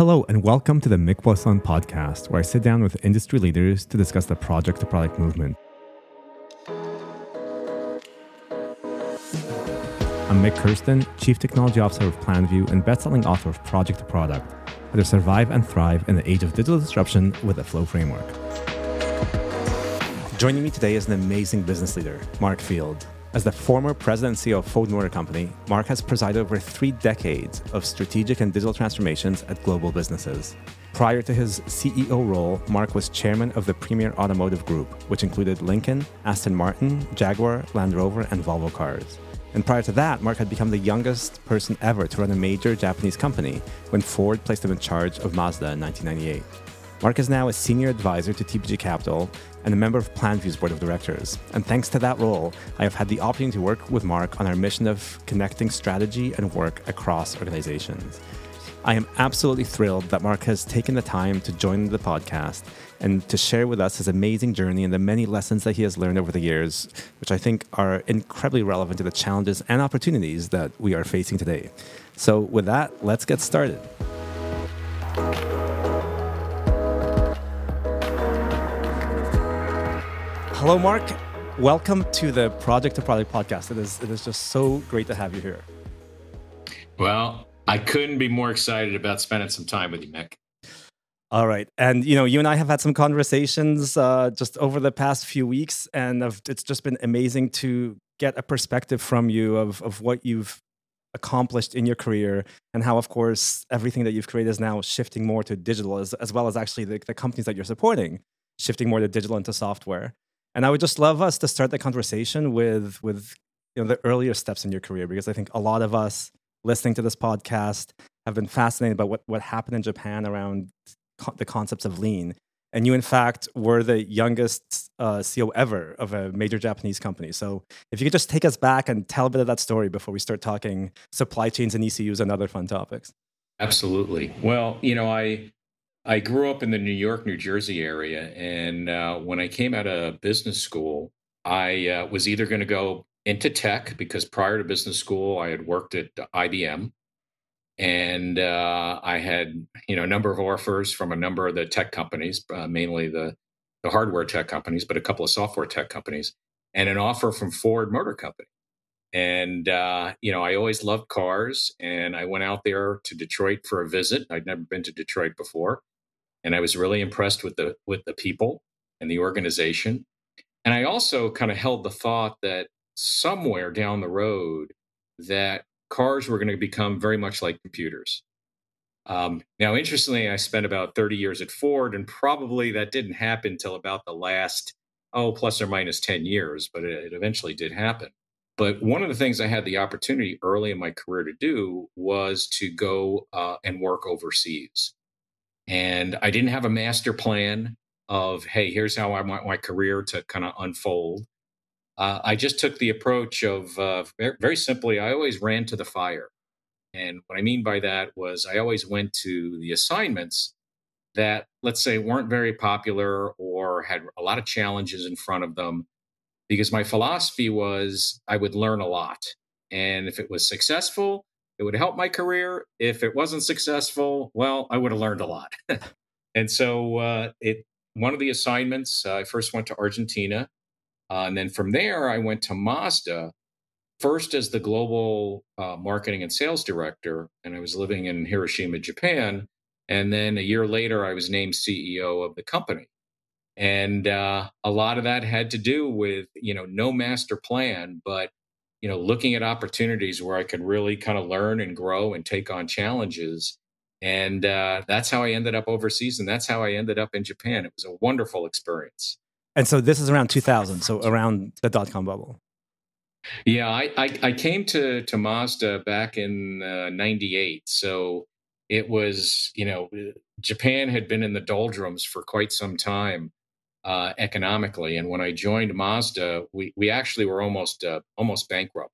Hello, and welcome to the Mick Boisson podcast, where I sit down with industry leaders to discuss the project to product movement. I'm Mik Kersten, Chief Technology Officer of PlanView and best-selling author of Project to Product, how to survive and thrive in the age of digital disruption with a flow framework. Joining me today is an amazing business leader, Mark Fields. As the former president and CEO of Ford Motor Company, Mark has presided over three decades of strategic and digital transformations at global businesses. Prior to his CEO role, Mark was chairman of the Premier Automotive Group, which included Lincoln, Aston Martin, Jaguar, Land Rover, and Volvo cars. And prior to that, Mark had become the youngest person ever to run a major Japanese company when Ford placed him in charge of Mazda in 1998. Mark is now a senior advisor to TPG Capital and a member of PlanView's board of directors. And thanks to that role, I have had the opportunity to work with Mark on our mission of connecting strategy and work across organizations. I am absolutely thrilled that Mark has taken the time to join the podcast and to share with us his amazing journey and the many lessons that he has learned over the years, which I think are incredibly relevant to the challenges and opportunities that we are facing today. So, with that, let's get started. Hello, Mark. Welcome to the Project to Product podcast. It is, it is just so great to have you here. Well, I couldn't be more excited about spending some time with you, Mik. All right. And, you know, you and I have had some conversations uh, just over the past few weeks, and it's just been amazing to get a perspective from you of, of what you've accomplished in your career and how, of course, everything that you've created is now shifting more to digital, as, as well as actually the, the companies that you're supporting shifting more to digital into software. And I would just love us to start the conversation with with you know the earlier steps in your career because I think a lot of us listening to this podcast have been fascinated by what what happened in Japan around co- the concepts of lean. And you, in fact, were the youngest uh, CEO ever of a major Japanese company. So, if you could just take us back and tell a bit of that story before we start talking supply chains and ECUs and other fun topics. Absolutely. Well, you know, I I grew up in the New York, New Jersey area. And uh, when I came out of business school, I uh, was either going to go into tech because prior to business school, I had worked at IBM. And uh, I had, you know, a number of offers from a number of the tech companies, uh, mainly the, the hardware tech companies, but a couple of software tech companies, and an offer from Ford Motor Company. And, uh, you know, I always loved cars. And I went out there to Detroit for a visit. I'd never been to Detroit before and I was really impressed with the with the people and the organization. And I also kind of held the thought that somewhere down the road that cars were going to become very much like computers. Um, now, interestingly, I spent about 30 years at Ford, and probably that didn't happen till about the last, oh, plus or minus 10 years, but it, it eventually did happen. But one of the things I had the opportunity early in my career to do was to go uh, and work overseas. And I didn't have a master plan of, hey, here's how I want my career to kind of unfold. Uh, I just took the approach of uh, very, very simply, I always ran to the fire. And what I mean by that was I always went to the assignments that, let's say, weren't very popular or had a lot of challenges in front of them, because my philosophy was I would learn a lot. And if it was successful, it would help my career. If it wasn't successful, well, I would have learned a lot. and so uh, it one of the assignments, uh, I first went to Argentina. Uh, and then from there, I went to Mazda, first as the global uh, marketing and sales director. And I was living in Hiroshima, Japan. And then a year later, I was named CEO of the company. And uh, a lot of that had to do with, you know, no master plan, but you know, looking at opportunities where I could really kind of learn and grow and take on challenges. And uh, that's how I ended up overseas. And that's how I ended up in Japan. It was a wonderful experience. And so this is around 2000, so around the dot com bubble. Yeah, I, I, I, came to, to Mazda back in uh, 98. So it was, you know, Japan had been in the doldrums for quite some time uh, economically. And when I joined Mazda, we we actually were almost uh, almost bankrupt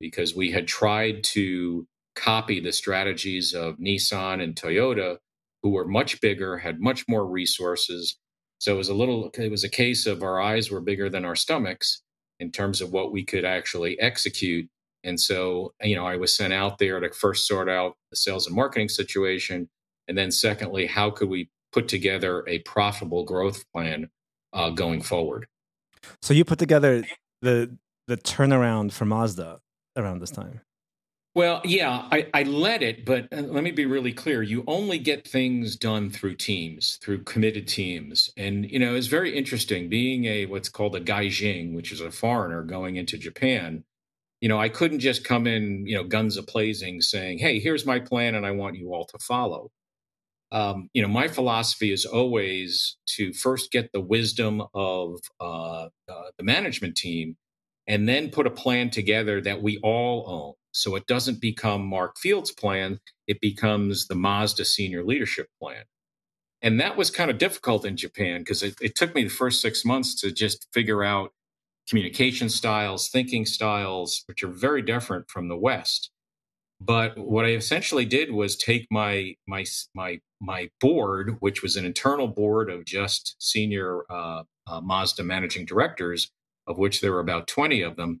because we had tried to copy the strategies of Nissan and Toyota, who were much bigger, had much more resources. So it was a little it was a case of our eyes were bigger than our stomachs in terms of what we could actually execute. And so, you know, I was sent out there to first sort out the sales and marketing situation, And then, secondly, how could we put together a profitable growth plan uh, going forward? So you put together the the turnaround for Mazda around this time. Well, yeah, I, I led it, but uh, let me be really clear. You only get things done through teams, through committed teams. And, you know, it's very interesting being a what's called a gaijin, which is a foreigner going into Japan. You know, I couldn't just come in, you know, guns a blazing saying, hey, here's my plan and I want you all to follow. Um, you know, my philosophy is always to first get the wisdom of uh, uh, the management team and then put a plan together that we all own so it doesn't become Mark Fields' plan, it becomes the Mazda senior leadership plan. And that was kind of difficult in Japan because it, it, took me the first six months to just figure out communication styles, thinking styles, which are very different from the West. But what I essentially did was take my my my my board, which was an internal board of just senior uh, uh, Mazda managing directors, of which there were about twenty of them,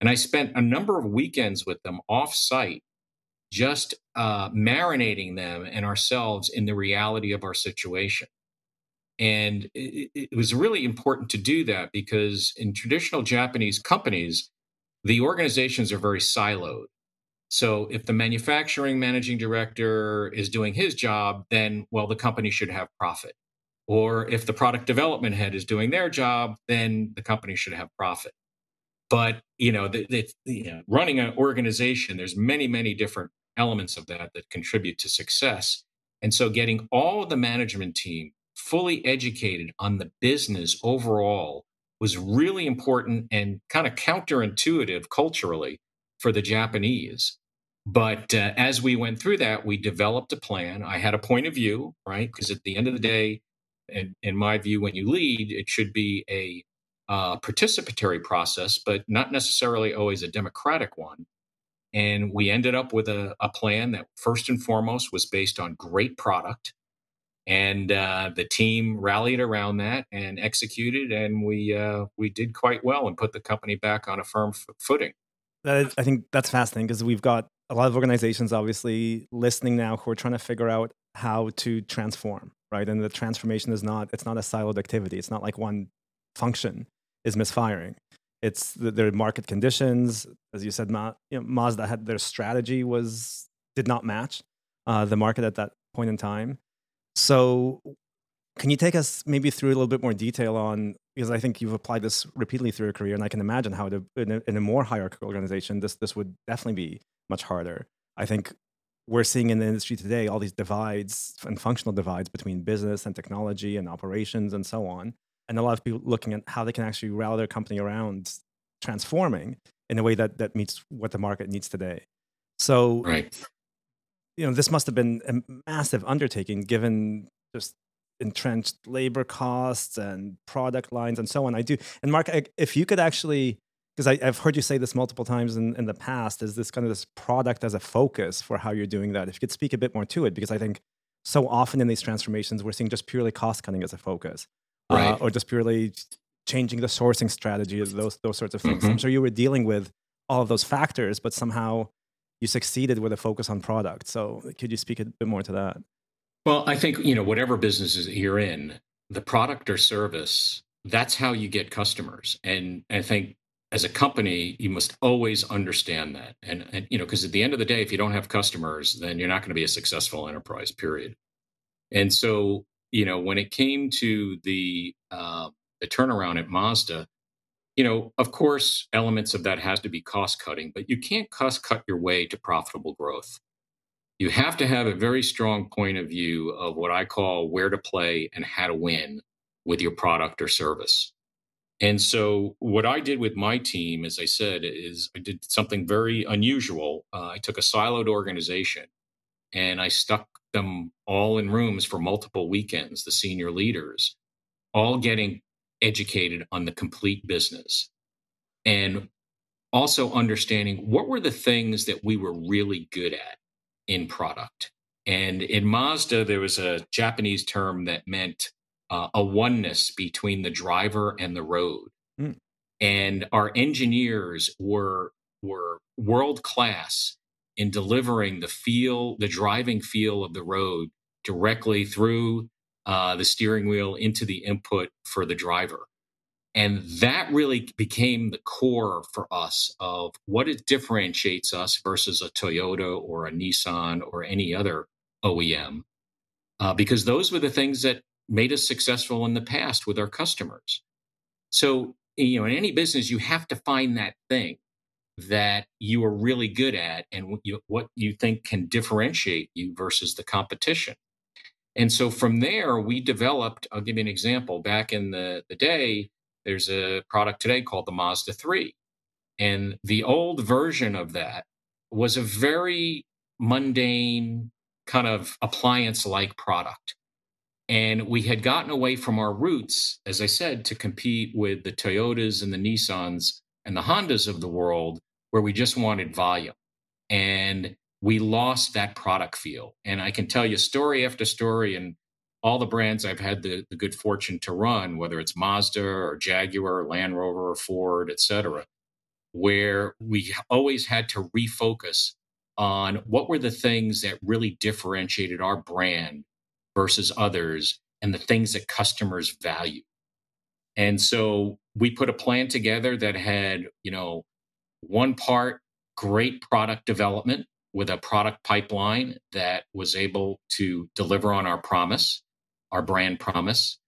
and I spent a number of weekends with them off site, just uh, marinating them and ourselves in the reality of our situation. And it, it was really important to do that because in traditional Japanese companies, the organizations are very siloed. So if the manufacturing managing director is doing his job, then, well, the company should have profit. Or if the product development head is doing their job, then the company should have profit but you know, the, the, you know, running an organization, there's many, many different elements of that that contribute to success. And so, getting all the management team fully educated on the business overall was really important and kind of counterintuitive culturally for the Japanese. But uh, as we went through that, we developed a plan. I had a point of view, right? Because at the end of the day, in, in my view, when you lead, it should be a uh, participatory process, but not necessarily always a democratic one. And we ended up with a, a plan that first and foremost was based on great product. And uh, the team rallied around that and executed, and we uh, we did quite well and put the company back on a firm f- footing. Is, I think that's fascinating because we've got a lot of organizations obviously listening now who are trying to figure out how to transform, right? And the transformation is not it's not a siloed activity. It's not like one function is misfiring. It's the, their market conditions, as you said. Ma, you know, Mazda had their strategy was did not match uh, the market at that point in time. So, can you take us maybe through a little bit more detail on because I think you've applied this repeatedly through your career, and I can imagine how to, in, a, in a more hierarchical organization, this this would definitely be much harder. I think we're seeing in the industry today all these divides and functional divides between business and technology and operations and so on and a lot of people looking at how they can actually rally their company around transforming in a way that that meets what the market needs today. So, right. you know, this must have been a massive undertaking given just entrenched labor costs and product lines and so on. I do, and Mark, if you could actually, because I've heard you say this multiple times in, in the past, is this kind of this product as a focus for how you're doing that? If you could speak a bit more to it, because I think so often in these transformations, we're seeing just purely cost cutting as a focus right. uh, or just purely changing the sourcing strategy, those those sorts of things. Mm-hmm. I'm sure you were dealing with all of those factors, but somehow you succeeded with a focus on product. So could you speak a bit more to that? Well, I think you know whatever businesses you're in, the product or service, that's how you get customers. And I think as a company, you must always understand that. And, and you know, because at the end of the day, if you don't have customers, then you're not going to be a successful enterprise. Period. And so you know, when it came to the uh, the turnaround at Mazda, you know, of course, elements of that has to be cost cutting, but you can't cost cut your way to profitable growth. You have to have a very strong point of view of what I call where to play and how to win with your product or service. And so, what I did with my team, as I said, is I did something very unusual. Uh, I took a siloed organization and I stuck them all in rooms for multiple weekends, the senior leaders, all getting educated on the complete business and also understanding what were the things that we were really good at in product. And in Mazda, there was a Japanese term that meant uh, a oneness between the driver and the road. Mm. And our engineers were were world class in delivering the feel, the driving feel of the road directly through uh, the steering wheel into the input for the driver. And that really became the core for us of what it differentiates us versus a Toyota or a Nissan or any other OEM. Uh, because those were the things that made us successful in the past with our customers. So, you know, in any business, you have to find that thing that you are really good at and what you, what you think can differentiate you versus the competition. And so from there, we developed, I'll give you an example. Back in the, the day, there's a product today called the Mazda 3. And the old version of that was a very mundane kind of appliance like product. And we had gotten away from our roots, as I said, to compete with the Toyotas and the Nissans and the Hondas of the world, where we just wanted volume. And we lost that product feel. And I can tell you story after story and all the brands I've had the, the good fortune to run, whether it's Mazda or Jaguar, or Land Rover, or Ford, et cetera, where we always had to refocus on what were the things that really differentiated our brand versus others and the things that customers value. And so we put a plan together that had, you know, one part great product development with a product pipeline that was able to deliver on our promise, our brand promise,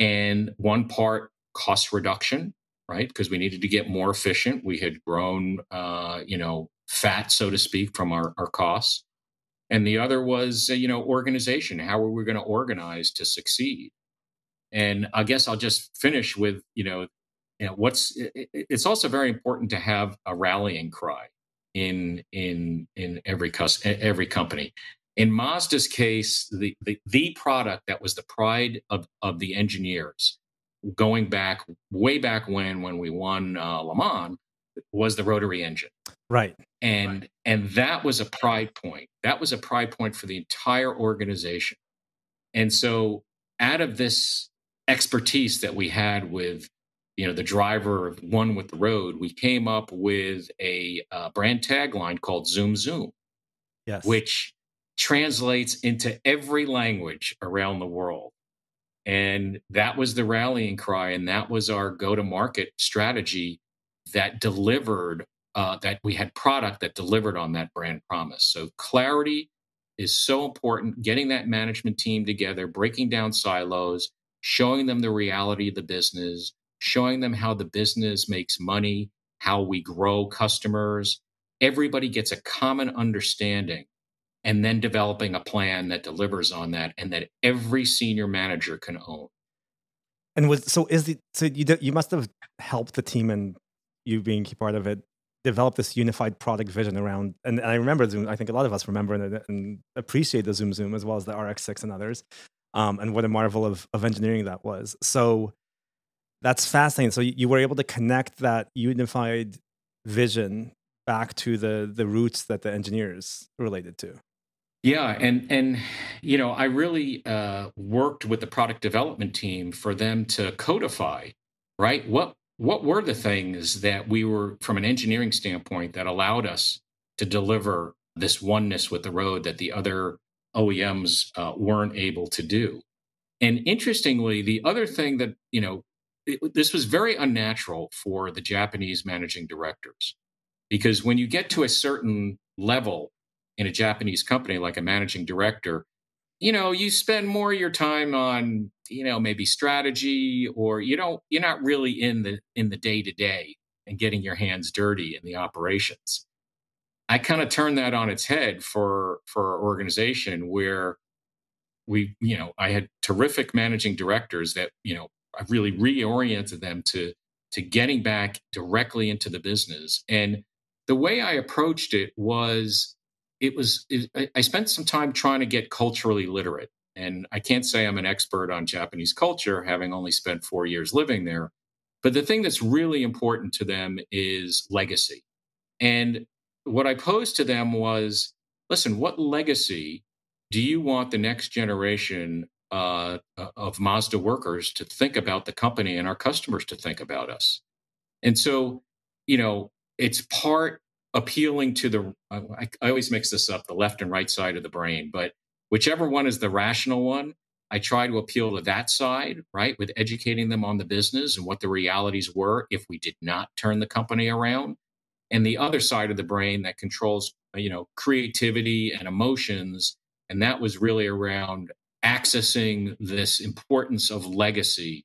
and one part cost reduction, right? Because we needed to get more efficient. We had grown, uh, you know, fat, so to speak, from our, our costs. And the other was uh, you know organization. How are we going to organize to succeed? And i guess i'll just finish with you know, you know what's it, it's also very important to have a rallying cry in in in every cus- every company in mazda's case the, the the product that was the pride of of the engineers going back way back when when we won uh, le mans was the rotary engine. Right. And right. and that was a pride point. That was a pride point for the entire organization. And so out of this expertise that we had with you know the driver of one with the road we came up with a uh, brand tagline called zoom zoom yes. which translates into every language around the world and that was the rallying cry and that was our go to market strategy that delivered uh, that we had product that delivered on that brand promise. So clarity is so important. Getting that management team together, breaking down silos, showing them the reality of the business, showing them how the business makes money, how we grow customers. Everybody gets a common understanding and then developing a plan that delivers on that and that every senior manager can own. And was so is the so you you must have helped the team and you being part of it develop this unified product vision around and, and i remember zoom i think a lot of us remember and, and, appreciate the zoom zoom as well as the rx6 and others um, and what a marvel of, of engineering that was. So that's fascinating. So you, you were able to connect that unified vision back to the the roots that the engineers related to yeah and and you know i really uh, worked with the product development team for them to codify right what what were the things that we were, from an engineering standpoint, that allowed us to deliver this oneness with the road that the other OEMs uh, weren't able to do? And interestingly, the other thing that, you know, it, this was very unnatural for the Japanese managing directors because when you get to a certain level in a Japanese company, like a managing director, you know, you spend more of your time on you know maybe strategy or you don't you're not really in the in the day to day and getting your hands dirty in the operations. I kind of turned that on its head for for our organization where we you know i had terrific managing directors that you know i really reoriented them to to getting back directly into the business. And the way i approached it was it was it, i spent some time trying to get culturally literate and I can't say I'm an expert on Japanese culture, having only spent four years living there. But the thing that's really important to them is legacy. And what I posed to them was listen, what legacy do you want the next generation uh, of Mazda workers to think about the company and our customers to think about us? And so, you know, it's part appealing to the, I, I always mix this up, the left and right side of the brain, but whichever one is the rational one, I try to appeal to that side, right, with educating them on the business and what the realities were if we did not turn the company around. And the other side of the brain that controls, you know, creativity and emotions. And that was really around accessing this importance of legacy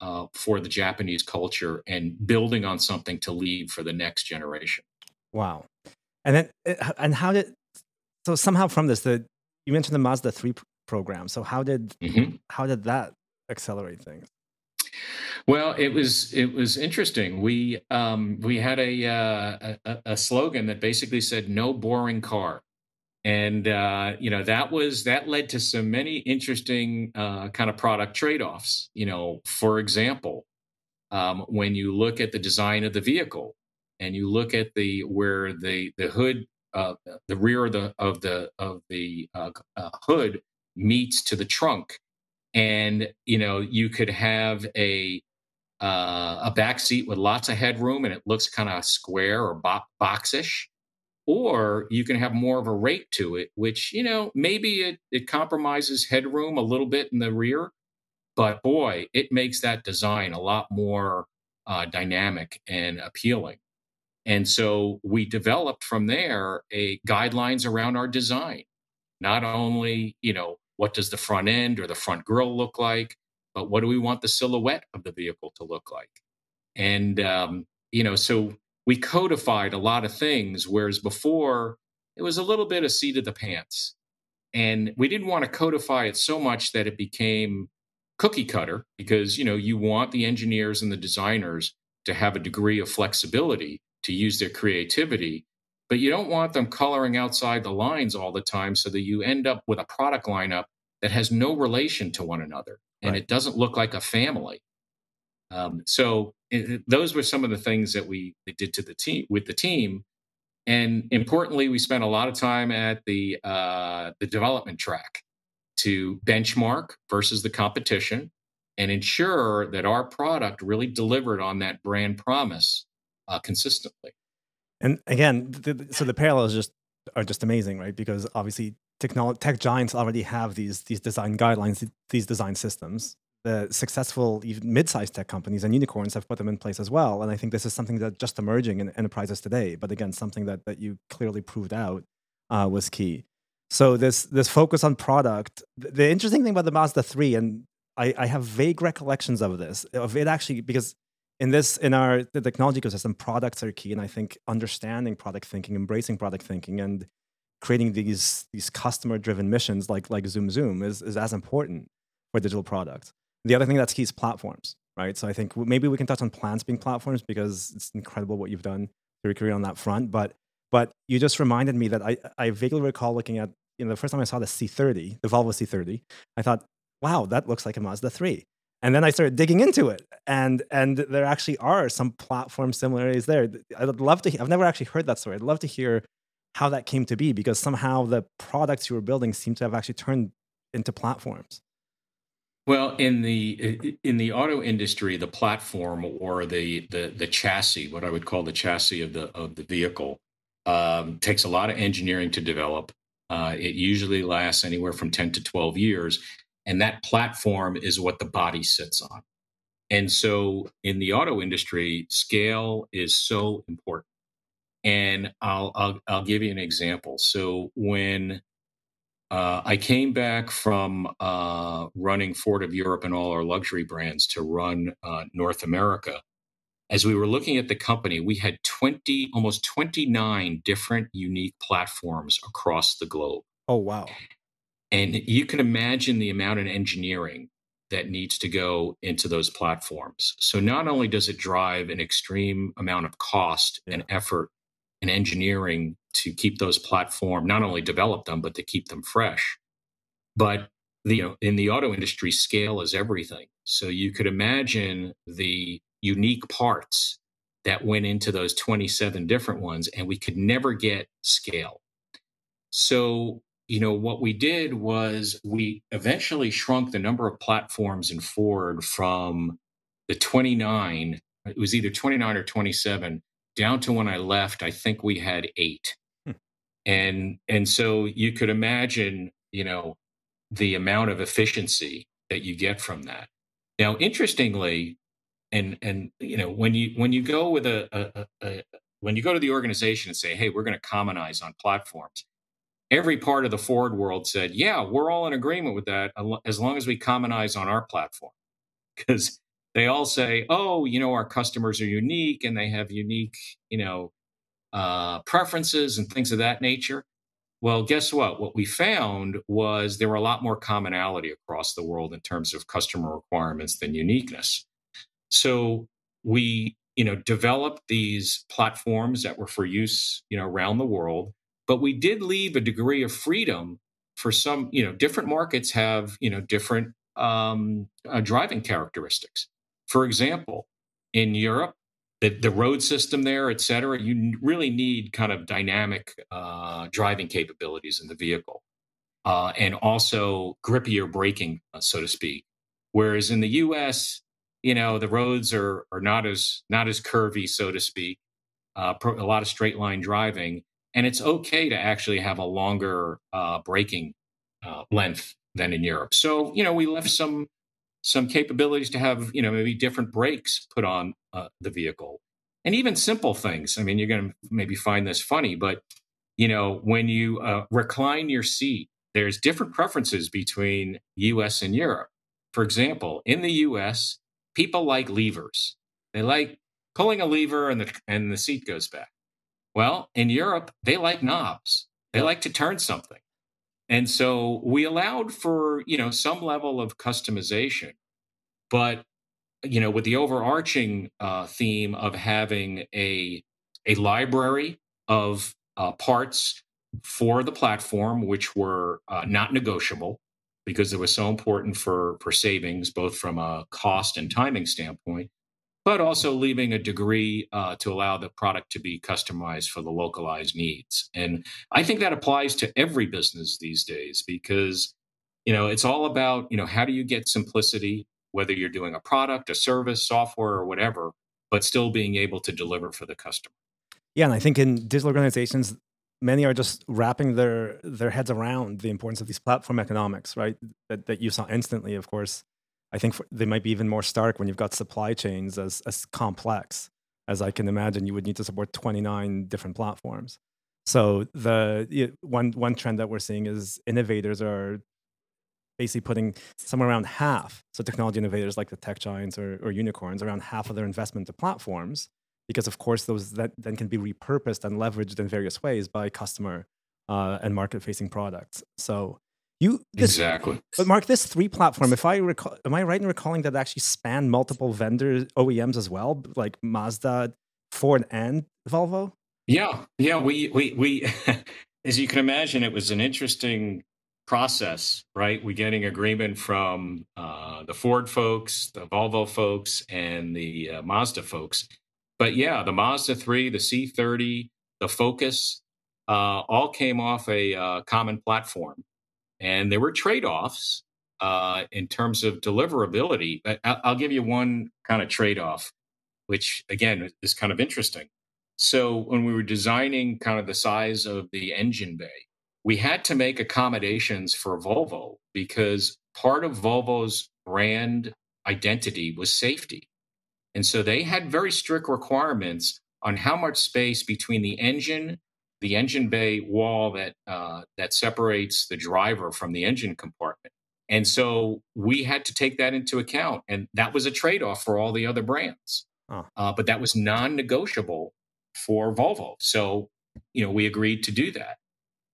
uh, for the Japanese culture and building on something to leave for the next generation. Wow. And then, uh, and how did, so somehow from this, the, you mentioned the Mazda 3 program. So how did, mm-hmm. how did that accelerate things? Well, it was it was interesting. We um, we had a, uh, a, a slogan that basically said "No boring car," and uh, you know that was that led to some many interesting uh, kind of product trade-offs you know for example um, when you look at the design of the vehicle and you look at the where the the hood uh, the rear of the of the of the uh, uh, hood meets to the trunk and you know you could have a uh, a back seat with lots of headroom and it looks kind of square or bo- boxish or you can have more of a rake to it, which, you know, maybe it, it compromises headroom a little bit in the rear, but boy, it makes that design a lot more uh, dynamic and appealing. And so we developed from there a guidelines around our design. Not only, you know, what does the front end or the front grille look like, but what do we want the silhouette of the vehicle to look like? And um, you know, so we codified a lot of things, whereas before it was a little bit of seat of the pants. And we didn't want to codify it so much that it became cookie cutter because, you know, you want the engineers and the designers to have a degree of flexibility to use their creativity, but you don't want them coloring outside the lines all the time so that you end up with a product lineup that has no relation to one another and right. it doesn't look like a family. Um, so it, those were some of the things that we did to the team with the team. And importantly, we spent a lot of time at the uh, the development track to benchmark versus the competition and ensure that our product really delivered on that brand promise uh, consistently. And again, the, so the parallels just are just amazing, right? Because obviously, technology tech giants already have these these design guidelines, these design systems, the successful even mid-sized tech companies and unicorns have put them in place as well. And I think this is something that's just emerging in enterprises today. But again, something that, that you clearly proved out uh, was key. So this this focus on product. The interesting thing about the Mazda 3, and I, I have vague recollections of this, of it actually because in this in our the technology ecosystem, products are key. And I think understanding product thinking, embracing product thinking, and creating these these customer driven missions like like Zoom Zoom is, is as important for digital products. The other thing that's key is platforms, right? So I think maybe we can touch on plants being platforms because it's incredible what you've done through your career on that front. But but you just reminded me that I, I vaguely recall looking at you know the first time I saw the C30, the Volvo C30, I thought, wow, that looks like a Mazda 3. And then I started digging into it, and and there actually are some platform similarities there. I'd love to. I've never actually heard that story. I'd love to hear how that came to be because somehow the products you were building seem to have actually turned into platforms. Well, in the in the auto industry, the platform or the the the chassis, what I would call the chassis of the of the vehicle, um, takes a lot of engineering to develop. Uh, it usually lasts anywhere from ten to twelve years, and that platform is what the body sits on. And so, in the auto industry, scale is so important. And I'll I'll, I'll give you an example. So when uh, I came back from uh, running Ford of Europe and all our luxury brands to run uh, North America. As we were looking at the company, we had 20, almost 29 different unique platforms across the globe. Oh, wow. And you can imagine the amount of engineering that needs to go into those platforms. So not only does it drive an extreme amount of cost yeah. and effort and engineering to keep those platform not only develop them but to keep them fresh but the, you know in the auto industry scale is everything so you could imagine the unique parts that went into those 27 different ones and we could never get scale so you know what we did was we eventually shrunk the number of platforms in ford from the 29 it was either 29 or 27 down to when I left, I think we had eight. Hmm. And and so you could imagine you know, the amount of efficiency that you get from that. Now, interestingly, and and you know, when you when you go with a, a, a when you go to the organization and say, "Hey, we're going to commonize on platforms," every part of the Ford world said, "Yeah, we're all in agreement with that as long as we commonize on our platform," because they all say, "Oh, you know, our customers are unique and they have unique, you know, uh, preferences and things of that nature." Well, guess what? What we found was there were a lot more commonality across the world in terms of customer requirements than uniqueness. So we, you know, developed these platforms that were for use, you know, around the world, but we did leave a degree of freedom for some, you know, different markets have, you know, different um, uh, driving characteristics. For example, in Europe, the, the road system there, et cetera, you really need kind of dynamic uh, driving capabilities in the vehicle. Uh, and also grippier braking, uh, so to speak. Whereas in the U.S., you know, the roads are are not as not as curvy, so to speak. Uh, pro, a lot of straight line driving, and it's okay to actually have a longer uh, braking uh, length than in Europe. So you know, we left some some capabilities to have you know maybe different brakes put on uh, the vehicle. And even simple things. I mean you're going to maybe find this funny but you know when you uh, recline your seat there's different preferences between us and europe. For example in the us people like levers. They like pulling a lever and the and the seat goes back well in europe they like knobs. They like to turn something. And so we allowed for, you know, some level of customization, but you know, with the overarching uh, theme of having a a library of uh, parts for the platform, which were uh, not negotiable because it was so important for for savings, both from a cost and timing standpoint but also leaving a degree uh, to allow the product to be customized for the localized needs. And I think that applies to every business these days because you know it's all about you know how do you get simplicity whether you're doing a product, a service, software, or whatever, but still being able to deliver for the customer. Yeah, and I think in digital organizations, many are just wrapping their their heads around the importance of these platform economics, right? That that you saw instantly, of course, I think for, they might be even more stark when you've got supply chains as, as complex as I can imagine. You would need to support 29 different platforms. So the one one trend that we're seeing is innovators are basically putting somewhere around half. So technology innovators like the tech giants or, or unicorns around half of their investment to platforms, because of course those that then can be repurposed and leveraged in various ways by customer uh, and market facing products. So you this, exactly. But Mark, this three platform, if I recall, am I right in recalling that actually span multiple vendors, OEMs as well, like Mazda, Ford, and Volvo? Yeah, yeah. We we we, as you can imagine, it was an interesting process, right? We getting agreement from uh, the Ford folks, the Volvo folks, and the uh, Mazda folks. But yeah, the Mazda three, the C thirty, the Focus, uh, all came off a uh, common platform and there were trade offs uh, in terms of deliverability. But I'll give you one kind of trade off, which again is kind of interesting. So, when we were designing kind of the size of the engine bay, we had to make accommodations for Volvo because part of Volvo's brand identity was safety. And so they had very strict requirements on how much space between the engine the engine bay wall that uh, that separates the driver from the engine compartment. And so we had to take that into account, and that was a trade-off for all the other brands. Uh, but that was non-negotiable for Volvo. So you know we agreed to do that.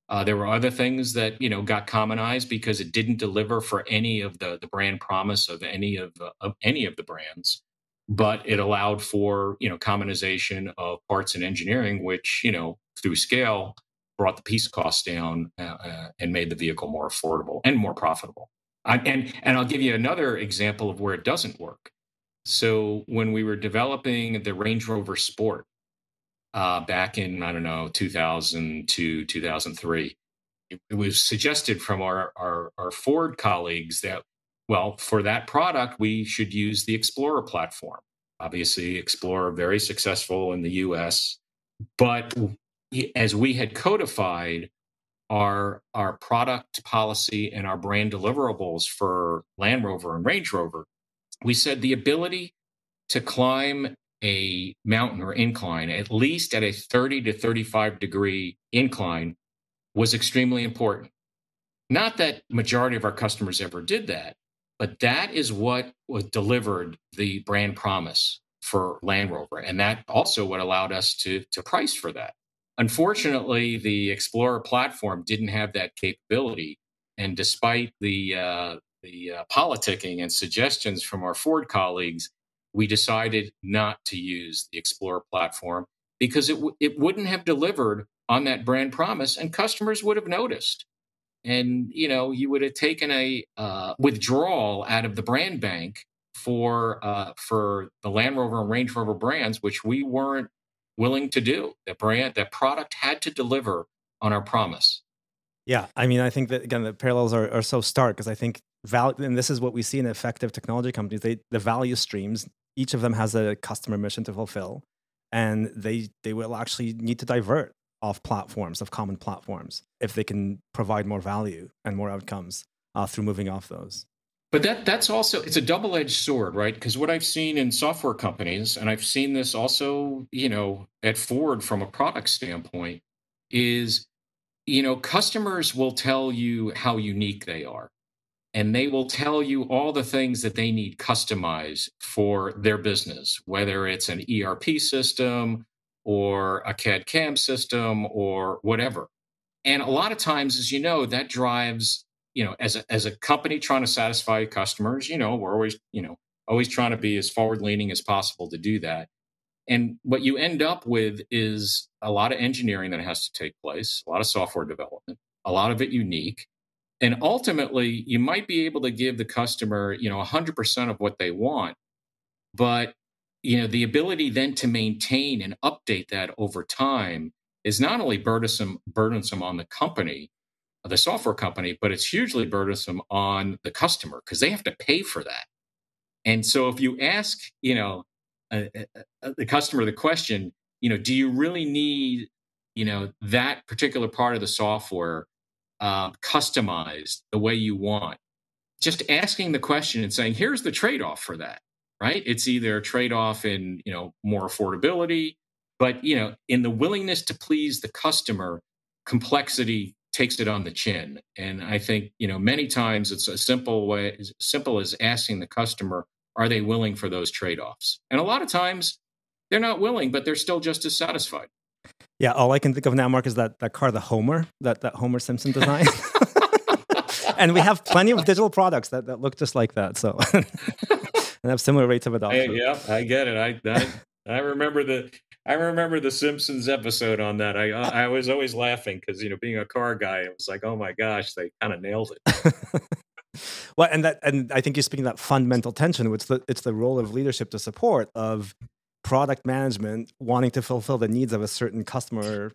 Uh, there were other things that you know got commonized because it didn't deliver for any of the the brand promise of any of, uh, of any of the brands but it allowed for you know commonization of parts and engineering which you know through scale brought the piece cost down uh, uh, and made the vehicle more affordable and more profitable. I, and and I'll give you another example of where it doesn't work. So when we were developing the Range Rover Sport uh, back in I don't know 2002 2003, it, it was suggested from our, our our Ford colleagues that well for that product we should use the Explorer platform. Obviously, Explorer very successful in the U.S. But as we had codified our our product policy and our brand deliverables for Land Rover and Range Rover, we said the ability to climb a mountain or incline at least at a 30 to 35 degree incline was extremely important. Not that majority of our customers ever did that, but that is what was delivered the brand promise for Land Rover. And that also what allowed us to, to price for that. Unfortunately, the Explorer platform didn't have that capability. And despite the, uh, the uh, politicking and suggestions from our Ford colleagues, we decided not to use the Explorer platform because it, w- it wouldn't have delivered on that brand promise and customers would have noticed. And, you know, you would have taken a uh, withdrawal out of the brand bank for uh, for the Land Rover and Range Rover brands, which we weren't willing to do. That brand, that product had to deliver on our promise. Yeah, I mean, I think that again, the parallels are, are so stark because I think value, and this is what we see in effective technology companies. They the value streams, each of them has a customer mission to fulfill, and they they will actually need to divert off platforms of common platforms if they can provide more value and more outcomes uh, through moving off those. But that that's also it's a double-edged sword, right? Because what I've seen in software companies, and I've seen this also, you know, at Ford from a product standpoint, is you know, customers will tell you how unique they are. And they will tell you all the things that they need customized for their business, whether it's an ERP system or a CAD CAM system or whatever. And a lot of times, as you know, that drives you know, as a, as a company trying to satisfy customers, you know, we're always, you know, always trying to be as forward leaning as possible to do that. And what you end up with is a lot of engineering that has to take place, a lot of software development, a lot of it unique. And ultimately, you might be able to give the customer, you know, 100% of what they want, but you know, the ability then to maintain and update that over time is not only burdensome burdensome on the company, the software company, but it's hugely burdensome on the customer because they have to pay for that. And so if you ask, you know, the customer the question, you know, do you really need, you know, that particular part of the software uh, customized the way you want? Just asking the question and saying, here's the trade off for that, right? It's either a trade off in, you know, more affordability, but, you know, in the willingness to please the customer, complexity takes it on the chin. And I think, you know, many times it's a simple way, as simple as asking the customer, are they willing for those trade offs? And a lot of times they're not willing, but they're still just as satisfied. Yeah, all I can think of now, Mark, is that, that car, the Homer, that, that Homer Simpson design. and we have plenty of digital products that, that look just like that. So and have similar rates of adoption. yeah, I get it. I, I I remember the I remember the Simpsons episode on that. I I was always laughing because you know being a car guy, it was like, oh my gosh, they kind of nailed it. well, and that and I think you're speaking that fundamental tension. It's the it's the role of leadership to support of product management wanting to fulfill the needs of a certain customer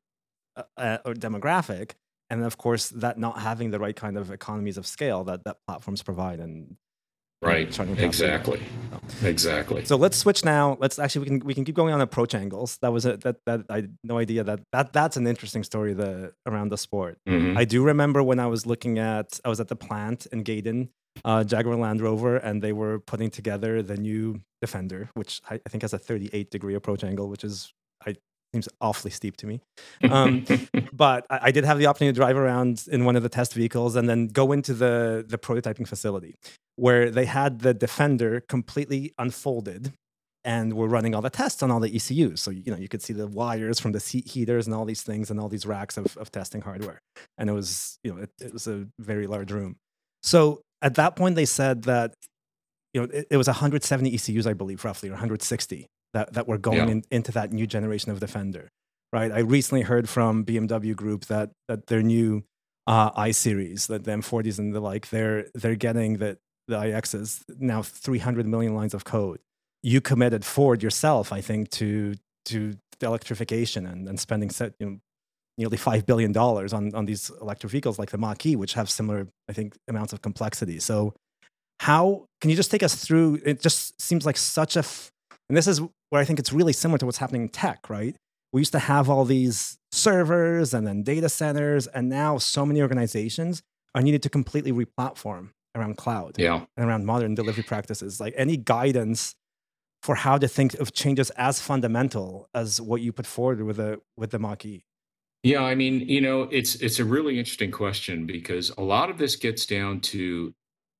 uh, uh or demographic, and of course that not having the right kind of economies of scale that that platforms provide and Right. Exactly. So. Exactly. So let's switch now. Let's actually we can we can keep going on approach angles. That was a that that I had no idea that that that's an interesting story the around the sport. Mm-hmm. I do remember when I was looking at I was at the plant in Gaydon, uh, Jaguar Land Rover, and they were putting together the new Defender, which I, I think has a 38 degree approach angle, which is I seems awfully steep to me. Um, but I, I, did have the opportunity to drive around in one of the test vehicles and then go into the the prototyping facility where they had the Defender completely unfolded and we're running all the tests on all the ECUs. So, you know, you could see the wires from the seat heaters and all these things and all these racks of, of testing hardware. And it was, you know, it, it was a very large room. So at that point, they said that, you know, it, it was 170 ECUs, I believe, roughly, or 160 that, that were going yeah. in, into that new generation of Defender, right? I recently heard from BMW Group that, that their new uh, i series, that the M40s and the like, they're, they're getting the, the iXs, now 300 million lines of code. You committed Ford yourself, I think, to to the electrification and, and spending set, you know, nearly $5 billion on, on these electric vehicles like the Mach-E, which have similar, I think, amounts of complexity. So how, can you just take us through, it just seems like such a, f- and this is where I think it's really similar to what's happening in tech, right? we used to have all these servers and then data centers, and now so many organizations are needed to completely replatform around cloud yeah. and around modern delivery practices. Like any guidance for how to think of changes as fundamental as what you put forward with the with the Mach-E. Yeah, I mean, you know, it's it's a really interesting question because a lot of this gets down to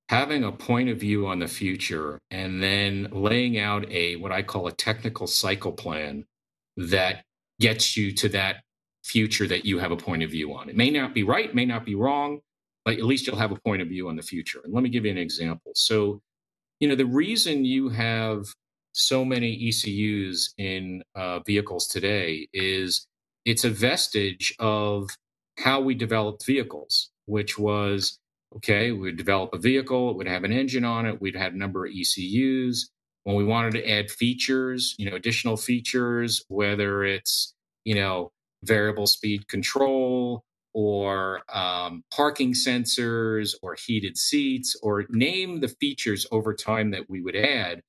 having a point of view on the future and then laying out a what I call a technical cycle plan that gets you to that future that you have a point of view on. It may not be right, may not be wrong, but at least you'll have a point of view on the future. And let me give you an example. So, you know, the reason you have so many ECUs in uh, vehicles today is it's a vestige of how we developed vehicles, which was okay, we'd develop a vehicle, it would have an engine on it, we'd have a number of ECUs. When we wanted to add features, you know, additional features, whether it's, you know, variable speed control or um, parking sensors or heated seats or name the features over time that we would add.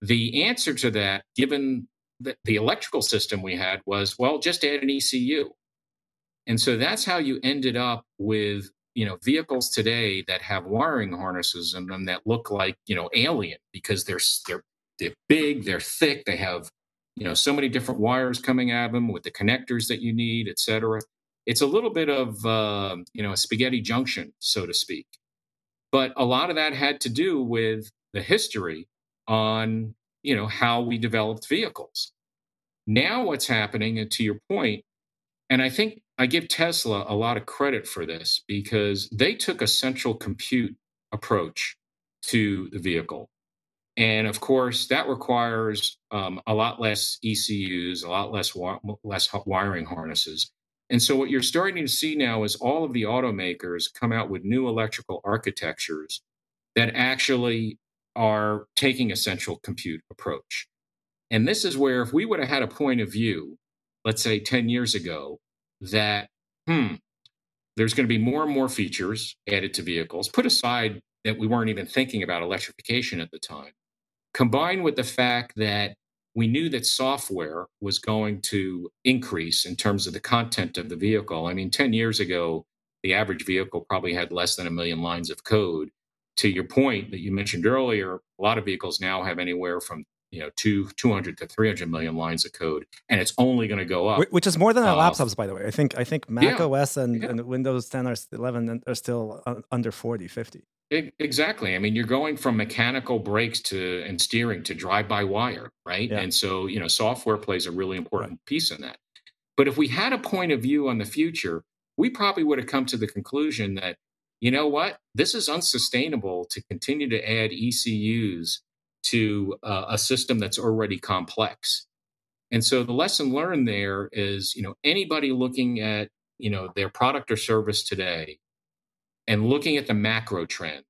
The answer to that, given the, the electrical system we had, was well, just add an ECU. And so that's how you ended up with you know vehicles today that have wiring harnesses in them that look like you know alien because they're they're they're big, they're thick, they have you know so many different wires coming at them with the connectors that you need, et cetera. It's a little bit of uh, you know a spaghetti junction, so to speak. But a lot of that had to do with the history on you know how we developed vehicles. Now, what's happening, and to your point, and I think I give Tesla a lot of credit for this because they took a central compute approach to the vehicle. And of course, that requires um, a lot less ECUs, a lot less less wiring harnesses. And so, what you're starting to see now is all of the automakers come out with new electrical architectures that actually are taking a central compute approach. And this is where, if we would have had a point of view, let's say 10 years ago, that, hmm, there's going to be more and more features added to vehicles, put aside that we weren't even thinking about electrification at the time, combined with the fact that we knew that software was going to increase in terms of the content of the vehicle. I mean, 10 years ago, the average vehicle probably had less than a million lines of code. To your point that you mentioned earlier, a lot of vehicles now have anywhere from you know two 200 to 300 million lines of code and it's only going to go up. Which is more than our uh, laptops by the way. I think i think mac yeah, os and, yeah. and windows 10 or 11 are still under 40 50 exactly. I mean you're going from mechanical brakes to and steering to drive by wire right? Yeah. and so you know software plays a really important right. piece in that. But if we had a point of view on the future we probably would have come to the conclusion that you know what? This is unsustainable to continue to add ecus to uh, a system that's already complex. And so the lesson learned there is, you know, anybody looking at, you know, their product or service today and looking at the macro trends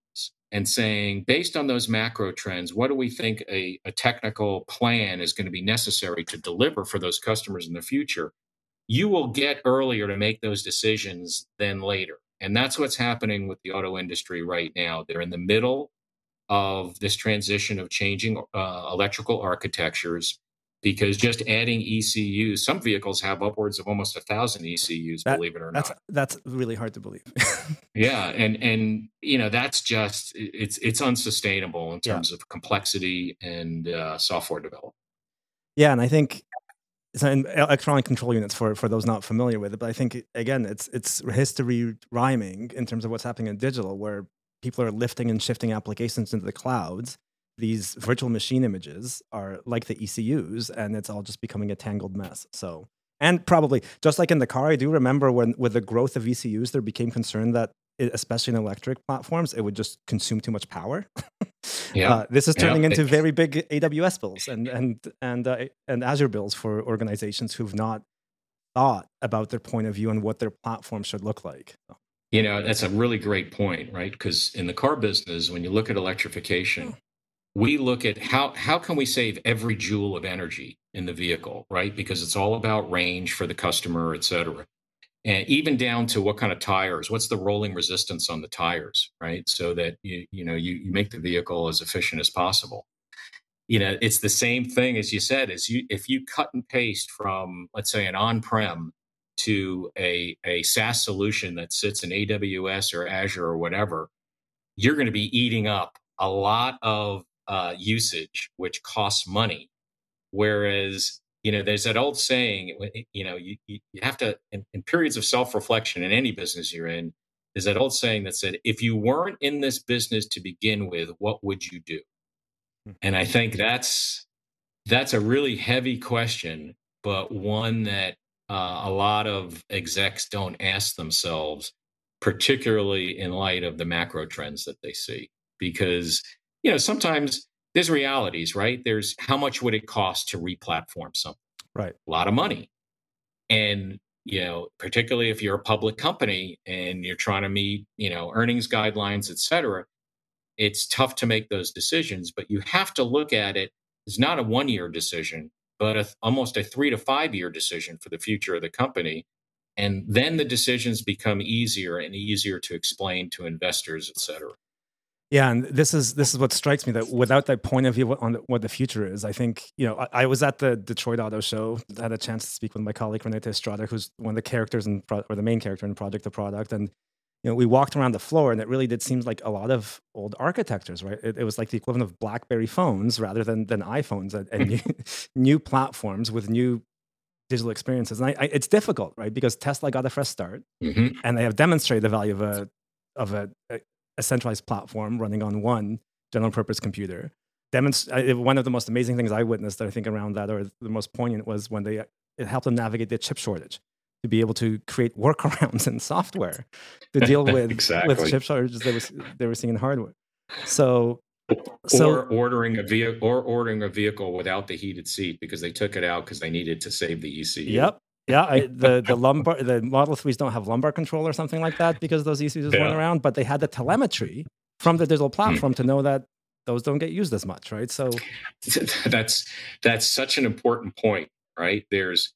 and saying, based on those macro trends, what do we think a, a technical plan is going to be necessary to deliver for those customers in the future? You will get earlier to make those decisions than later. And that's what's happening with the auto industry right now. They're in the middle of this transition of changing uh, electrical architectures because just adding ECUs, some vehicles have upwards of almost a thousand ECUs, that, believe it or that's, not. That's really hard to believe. yeah, and and you know that's just it's it's unsustainable in terms yeah. of complexity and uh, software development. Yeah, and I think it's an electronic control units for for those not familiar with it. But I think again, it's it's history rhyming in terms of what's happening in digital, where people are lifting and shifting applications into the clouds, these virtual machine images are like the ECUs, and it's all just becoming a tangled mess. So, and probably just like in the car, I do remember when with the growth of ECUs, there became concern that, it, especially in electric platforms, it would just consume too much power. yeah, uh, this is turning yeah. into very big AWS bills and and and uh, and Azure bills for organizations who've not thought about their point of view and what their platform should look like. So. You know, that's a really great point, right? Because in the car business, when you look at electrification, hmm. we look at how how can we save every joule of energy in the vehicle, right? Because it's all about range for the customer, et cetera. And even down to what kind of tires, what's the rolling resistance on the tires, right? So that you you know you, you make the vehicle as efficient as possible. you know, it's the same thing as you said. Is you if you cut and paste from let's say an on-prem to a a SaaS solution that sits in AWS or Azure or whatever, you're going to be eating up a lot of uh, usage, which costs money. Whereas you know, there's that old saying, you know, you, you have to, in, in periods of self reflection in any business you're in, is that old saying that said, if you weren't in this business to begin with, what would you do? Hmm. And I think that's that's a really heavy question, but one that uh, a lot of execs don't ask themselves, particularly in light of the macro trends that they see. Because you know sometimes there's realities, right? There's how much would it cost to replatform something? Right, a lot of money, and you know, particularly if you're a public company and you're trying to meet, you know, earnings guidelines, et cetera, it's tough to make those decisions. But you have to look at it It's not a one year decision, but a, almost a three to five year decision for the future of the company. And then the decisions become easier and easier to explain to investors, et cetera. Yeah, and this is this is what strikes me that without that point of view on what the future is, I think you know I, I was at the Detroit Auto Show, I had a chance to speak with my colleague Renate Estrada, who's one of the characters in Pro- or the main character in Project to Product, and you know we walked around the floor, and it really did seem like a lot of old architectures, right? It, it was like the equivalent of BlackBerry phones rather than than iPhones and, and new, new platforms with new digital experiences, and I, I, it's difficult, right? Because Tesla got a fresh start, mm-hmm. and they have demonstrated the value of a of a, a a centralized platform running on one general purpose computer. Demonst- one of the most amazing things I witnessed, I think, around that, or the most poignant, was when they it helped them navigate the chip shortage to be able to create workarounds in software to deal with exactly. with chip shortages they were they were seeing in hardware. So, so or ordering a vehicle or ordering a vehicle without the heated seat because they took it out because they needed to save the ECU. Yep, yeah, I, the the lumbar the Model Threes don't have lumbar control or something like that because those ECUs yeah. around, but they had the telemetry from the digital hmm. platform to know that those don't get used as much, right? So that's that's such an important point, right? There's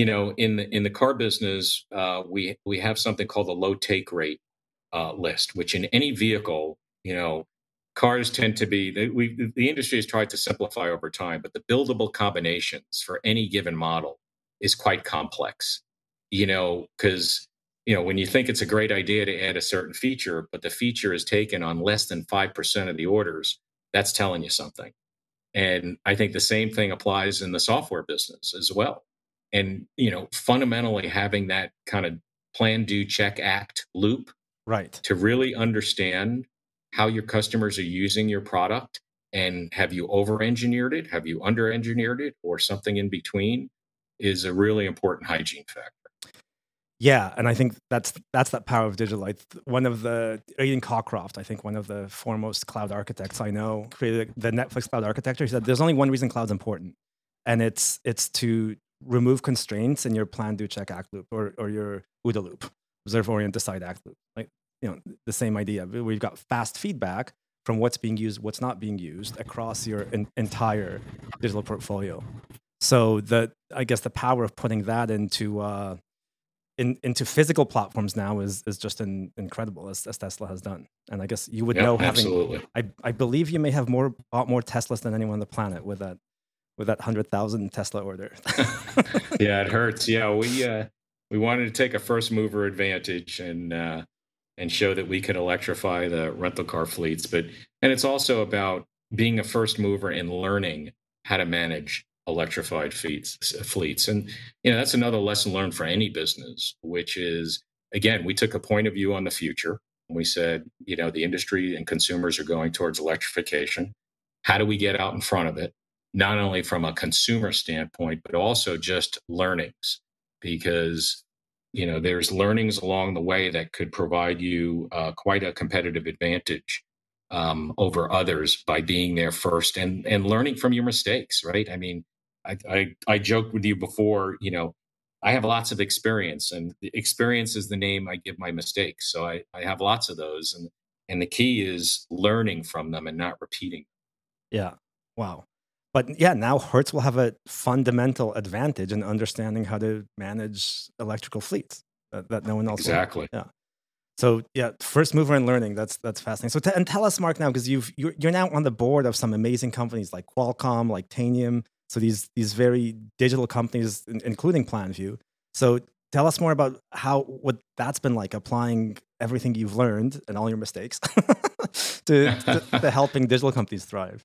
you know in the in the car business uh, we we have something called the low take rate uh, list, which in any vehicle, you know, cars tend to be we the industry has tried to simplify over time, but the buildable combinations for any given model is quite complex, you know, because you know when you think it's a great idea to add a certain feature, but the feature is taken on less than five percent of the orders, that's telling you something. And I think the same thing applies in the software business as well. And you know, fundamentally having that kind of plan, do, check, act loop, right, to really understand how your customers are using your product and have you over engineered it have you under engineered it or something in between is a really important hygiene factor. Yeah, and I think that's that's that power of digital. Like one of the Adrian Cockcroft, I think one of the foremost cloud architects I know, created the Netflix cloud architecture. He said there's only one reason cloud's important, and it's it's to remove constraints in your plan, do, check, act loop or or your OODA loop, observe, orient, decide, act loop. Like you know the same idea. We've got fast feedback from what's being used, what's not being used across your in, entire digital portfolio. So the I guess the power of putting that into uh, in, into physical platforms now is is just an, incredible as, as Tesla has done. And I guess you would know having absolutely. I, I believe you may have more bought more Teslas than anyone on the planet with that with that hundred thousand Tesla order. yeah, it hurts. Yeah, we uh, we wanted to take a first mover advantage and uh, and show that we could electrify the rental car fleets. But and it's also about being a first mover and learning how to manage electrified fleets fleets and you know that's another lesson learned for any business which is again we took a point of view on the future we said you know the industry and consumers are going towards electrification how do we get out in front of it not only from a consumer standpoint but also just learnings because you know there's learnings along the way that could provide you uh, quite a competitive advantage um, over others by being there first and and learning from your mistakes right i mean I, I, I joked with you before, you know, I have lots of experience and experience is the name I give my mistakes. So I, I have lots of those. And, and the key is learning from them and not repeating. Yeah. Wow. But yeah, now Hertz will have a fundamental advantage in understanding how to manage electrical fleets that, that no one else exactly. Will. Yeah. So yeah, first mover in learning. That's that's fascinating. So t- and tell us, Mark, now because you've you're, you're now on the board of some amazing companies like Qualcomm, like Tanium. So these these very digital companies, including PlanView. So tell us more about how what that's been like applying everything you've learned and all your mistakes to, to, to helping digital companies thrive.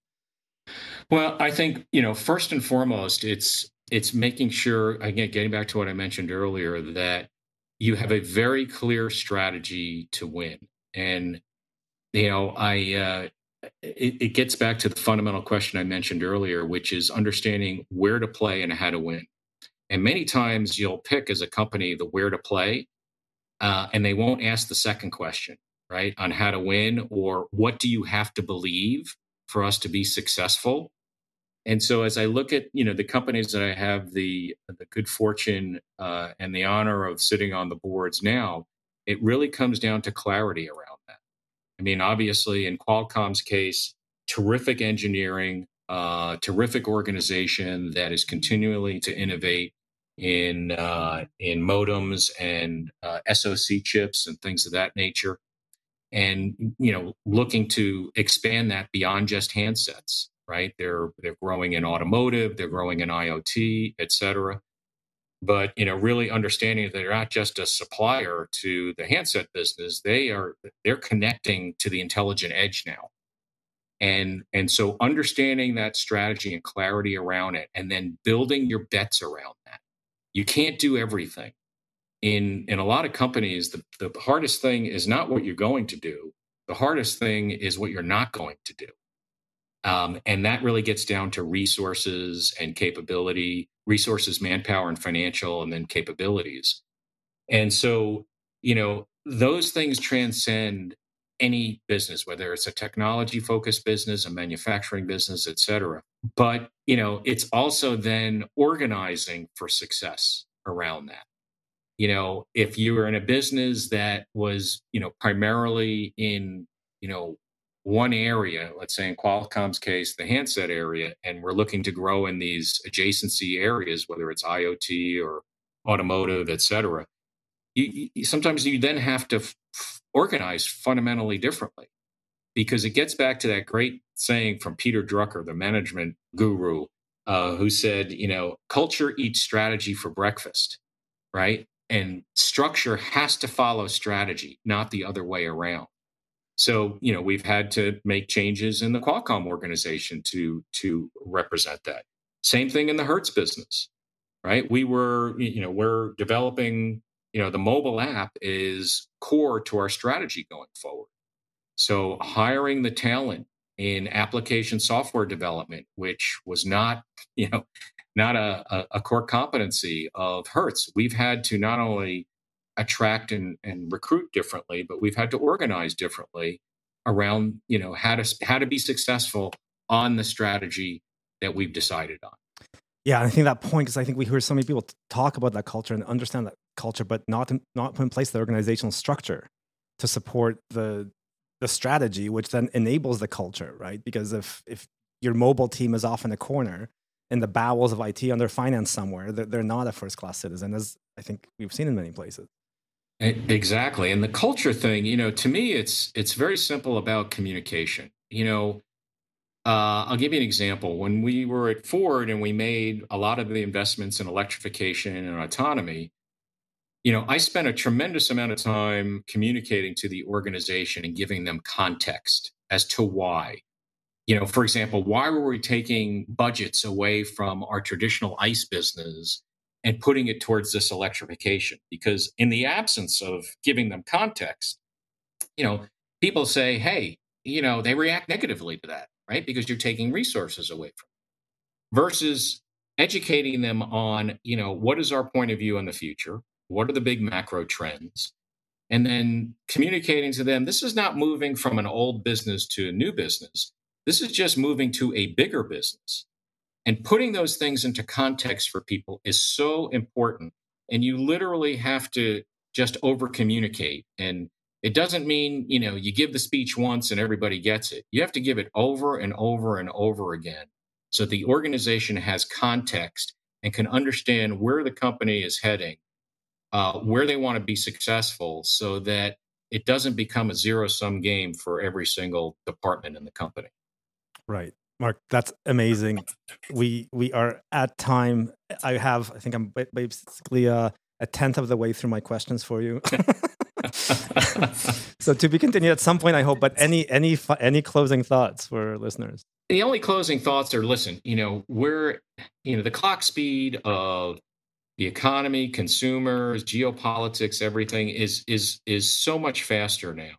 Well, I think you know first and foremost, it's it's making sure again, getting back to what I mentioned earlier, that you have a very clear strategy to win, and you know I. Uh, it, it gets back to the fundamental question I mentioned earlier, which is understanding where to play and how to win. And many times you'll pick as a company the where to play, uh, and they won't ask the second question, right, on how to win or what do you have to believe for us to be successful. And so, as I look at you know the companies that I have the the good fortune uh, and the honor of sitting on the boards now, it really comes down to clarity around that. I mean, obviously, in Qualcomm's case, terrific engineering, uh, terrific organization that is continually to innovate in uh, in modems and uh, SoC chips and things of that nature, and you know looking to expand that beyond just handsets. Right? They're they're growing in automotive, they're growing in IoT, et cetera. But you know, really understanding that they're not just a supplier to the handset business; they are they're connecting to the intelligent edge now and and so understanding that strategy and clarity around it and then building your bets around that you can't do everything in in a lot of companies the, the hardest thing is not what you're going to do the hardest thing is what you're not going to do um, and that really gets down to resources and capability resources manpower and financial and then capabilities and so you know those things transcend any business, whether it's a technology focused business, a manufacturing business, et cetera. But, you know, it's also then organizing for success around that. You know, if you were in a business that was, you know, primarily in, you know, one area, let's say in Qualcomm's case, the handset area, and we're looking to grow in these adjacency areas, whether it's IoT or automotive, et cetera. You, you, sometimes you then have to organize fundamentally differently because it gets back to that great saying from Peter Drucker, the management guru, uh, who said, you know, culture eats strategy for breakfast, right? And structure has to follow strategy, not the other way around. So, you know, we've had to make changes in the Qualcomm organization to to represent that. Same thing in the Hertz business, right? We were, you know, we're developing you know the mobile app is core to our strategy going forward so hiring the talent in application software development which was not you know not a, a core competency of hertz we've had to not only attract and, and recruit differently but we've had to organize differently around you know how to how to be successful on the strategy that we've decided on yeah, I think that point because I think we hear so many people talk about that culture and understand that culture, but not not put in place the organizational structure to support the the strategy, which then enables the culture, right? Because if if your mobile team is off in a corner in the bowels of IT under finance somewhere, they're, they're not a first class citizen, as I think we've seen in many places. Exactly, and the culture thing, you know, to me, it's it's very simple about communication. You know, uh, I'll give you an example. When we were at Ford and we made a lot of the investments in electrification and autonomy, you know, I spent a tremendous amount of time communicating to the organization and giving them context as to why. You know, for example, why were we taking budgets away from our traditional ICE business and putting it towards this electrification? Because in the absence of giving them context, you know, people say, hey, you know, they react negatively to that right? Because you're taking resources away from them versus educating them on, you know, what is our point of view on the future? What are the big macro trends? And then communicating to them, this is not moving from an old business to a new business. This is just moving to a bigger business. And putting those things into context for people is so important. And you literally have to just over communicate and it doesn't mean, you know, you give the speech once and everybody gets it. You have to give it over and over and over again so the organization has context and can understand where the company is heading, uh, where they want to be successful, so that it doesn't become a zero sum game for every single department in the company. Right. Mark, that's amazing. We we are at time. I have, I think I'm basically uh, a tenth of the way through my questions for you. so to be continued at some point, I hope. But any any any closing thoughts for listeners? The only closing thoughts are: listen, you know, we're you know the clock speed of the economy, consumers, geopolitics, everything is is is so much faster now.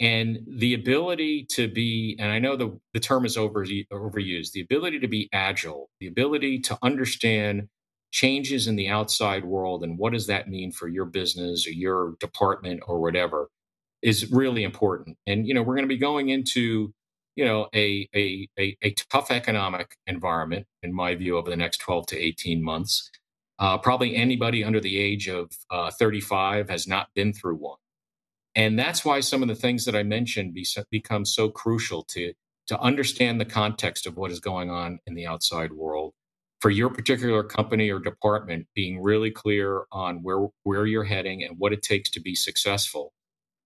And the ability to be, and I know the, the term is over, overused, the ability to be agile, the ability to understand changes in the outside world and what does that mean for your business or your department or whatever is really important. And, you know, we're going to be going into, you know, a, a, a, a tough economic environment, in my view, over the next 12 to 18 months. Uh, probably anybody under the age of uh, 35 has not been through one. And that's why some of the things that I mentioned be, become so crucial to, to understand the context of what is going on in the outside world. For your particular company or department, being really clear on where, where you're heading and what it takes to be successful,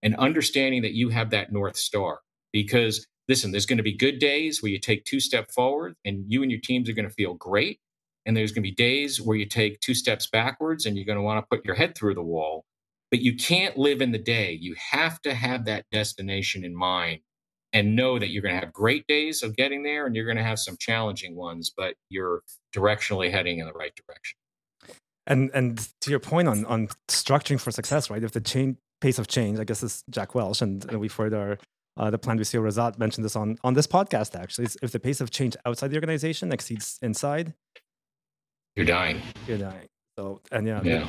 and understanding that you have that North Star. Because listen, there's going to be good days where you take two steps forward and you and your teams are going to feel great and there's going to be days where you take two steps backwards and you're going to want to put your head through the wall. But you can't live in the day. You have to have that destination in mind and know that you're going to have great days of getting there and you're going to have some challenging ones, but you're directionally heading in the right direction. And and to your point on on structuring for success, right? If the chain pace of change, I guess is Jack Welch, and, and we've heard our uh, the Planview CEO Razat mentioned this on on this podcast. Actually, if the pace of change outside the organization exceeds inside, you're dying. You're dying. So, and yeah. Yeah.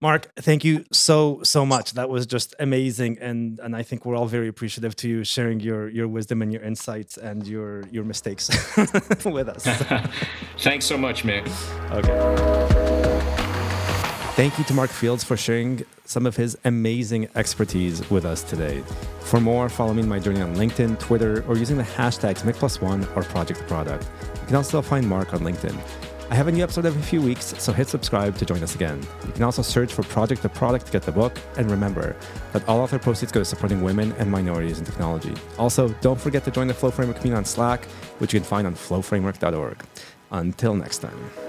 Mark, thank you so so much. That was just amazing, and and I think we're all very appreciative to you sharing your your wisdom and your insights and your your mistakes with us. Thanks so much, Mik. Okay. Thank you to Mark Fields for sharing some of his amazing expertise with us today. For more, follow me in my journey on LinkedIn, Twitter, or using the hashtags Mik Plus One or Project Product. You can also find Mark on LinkedIn. I have a new episode every few weeks, so hit subscribe to join us again. You can also search for Project to Product to get the book, and remember that all author proceeds go to supporting women and minorities in technology. Also, don't forget to join the Flow Framework community on Slack, which you can find on flowframework.org. Until next time.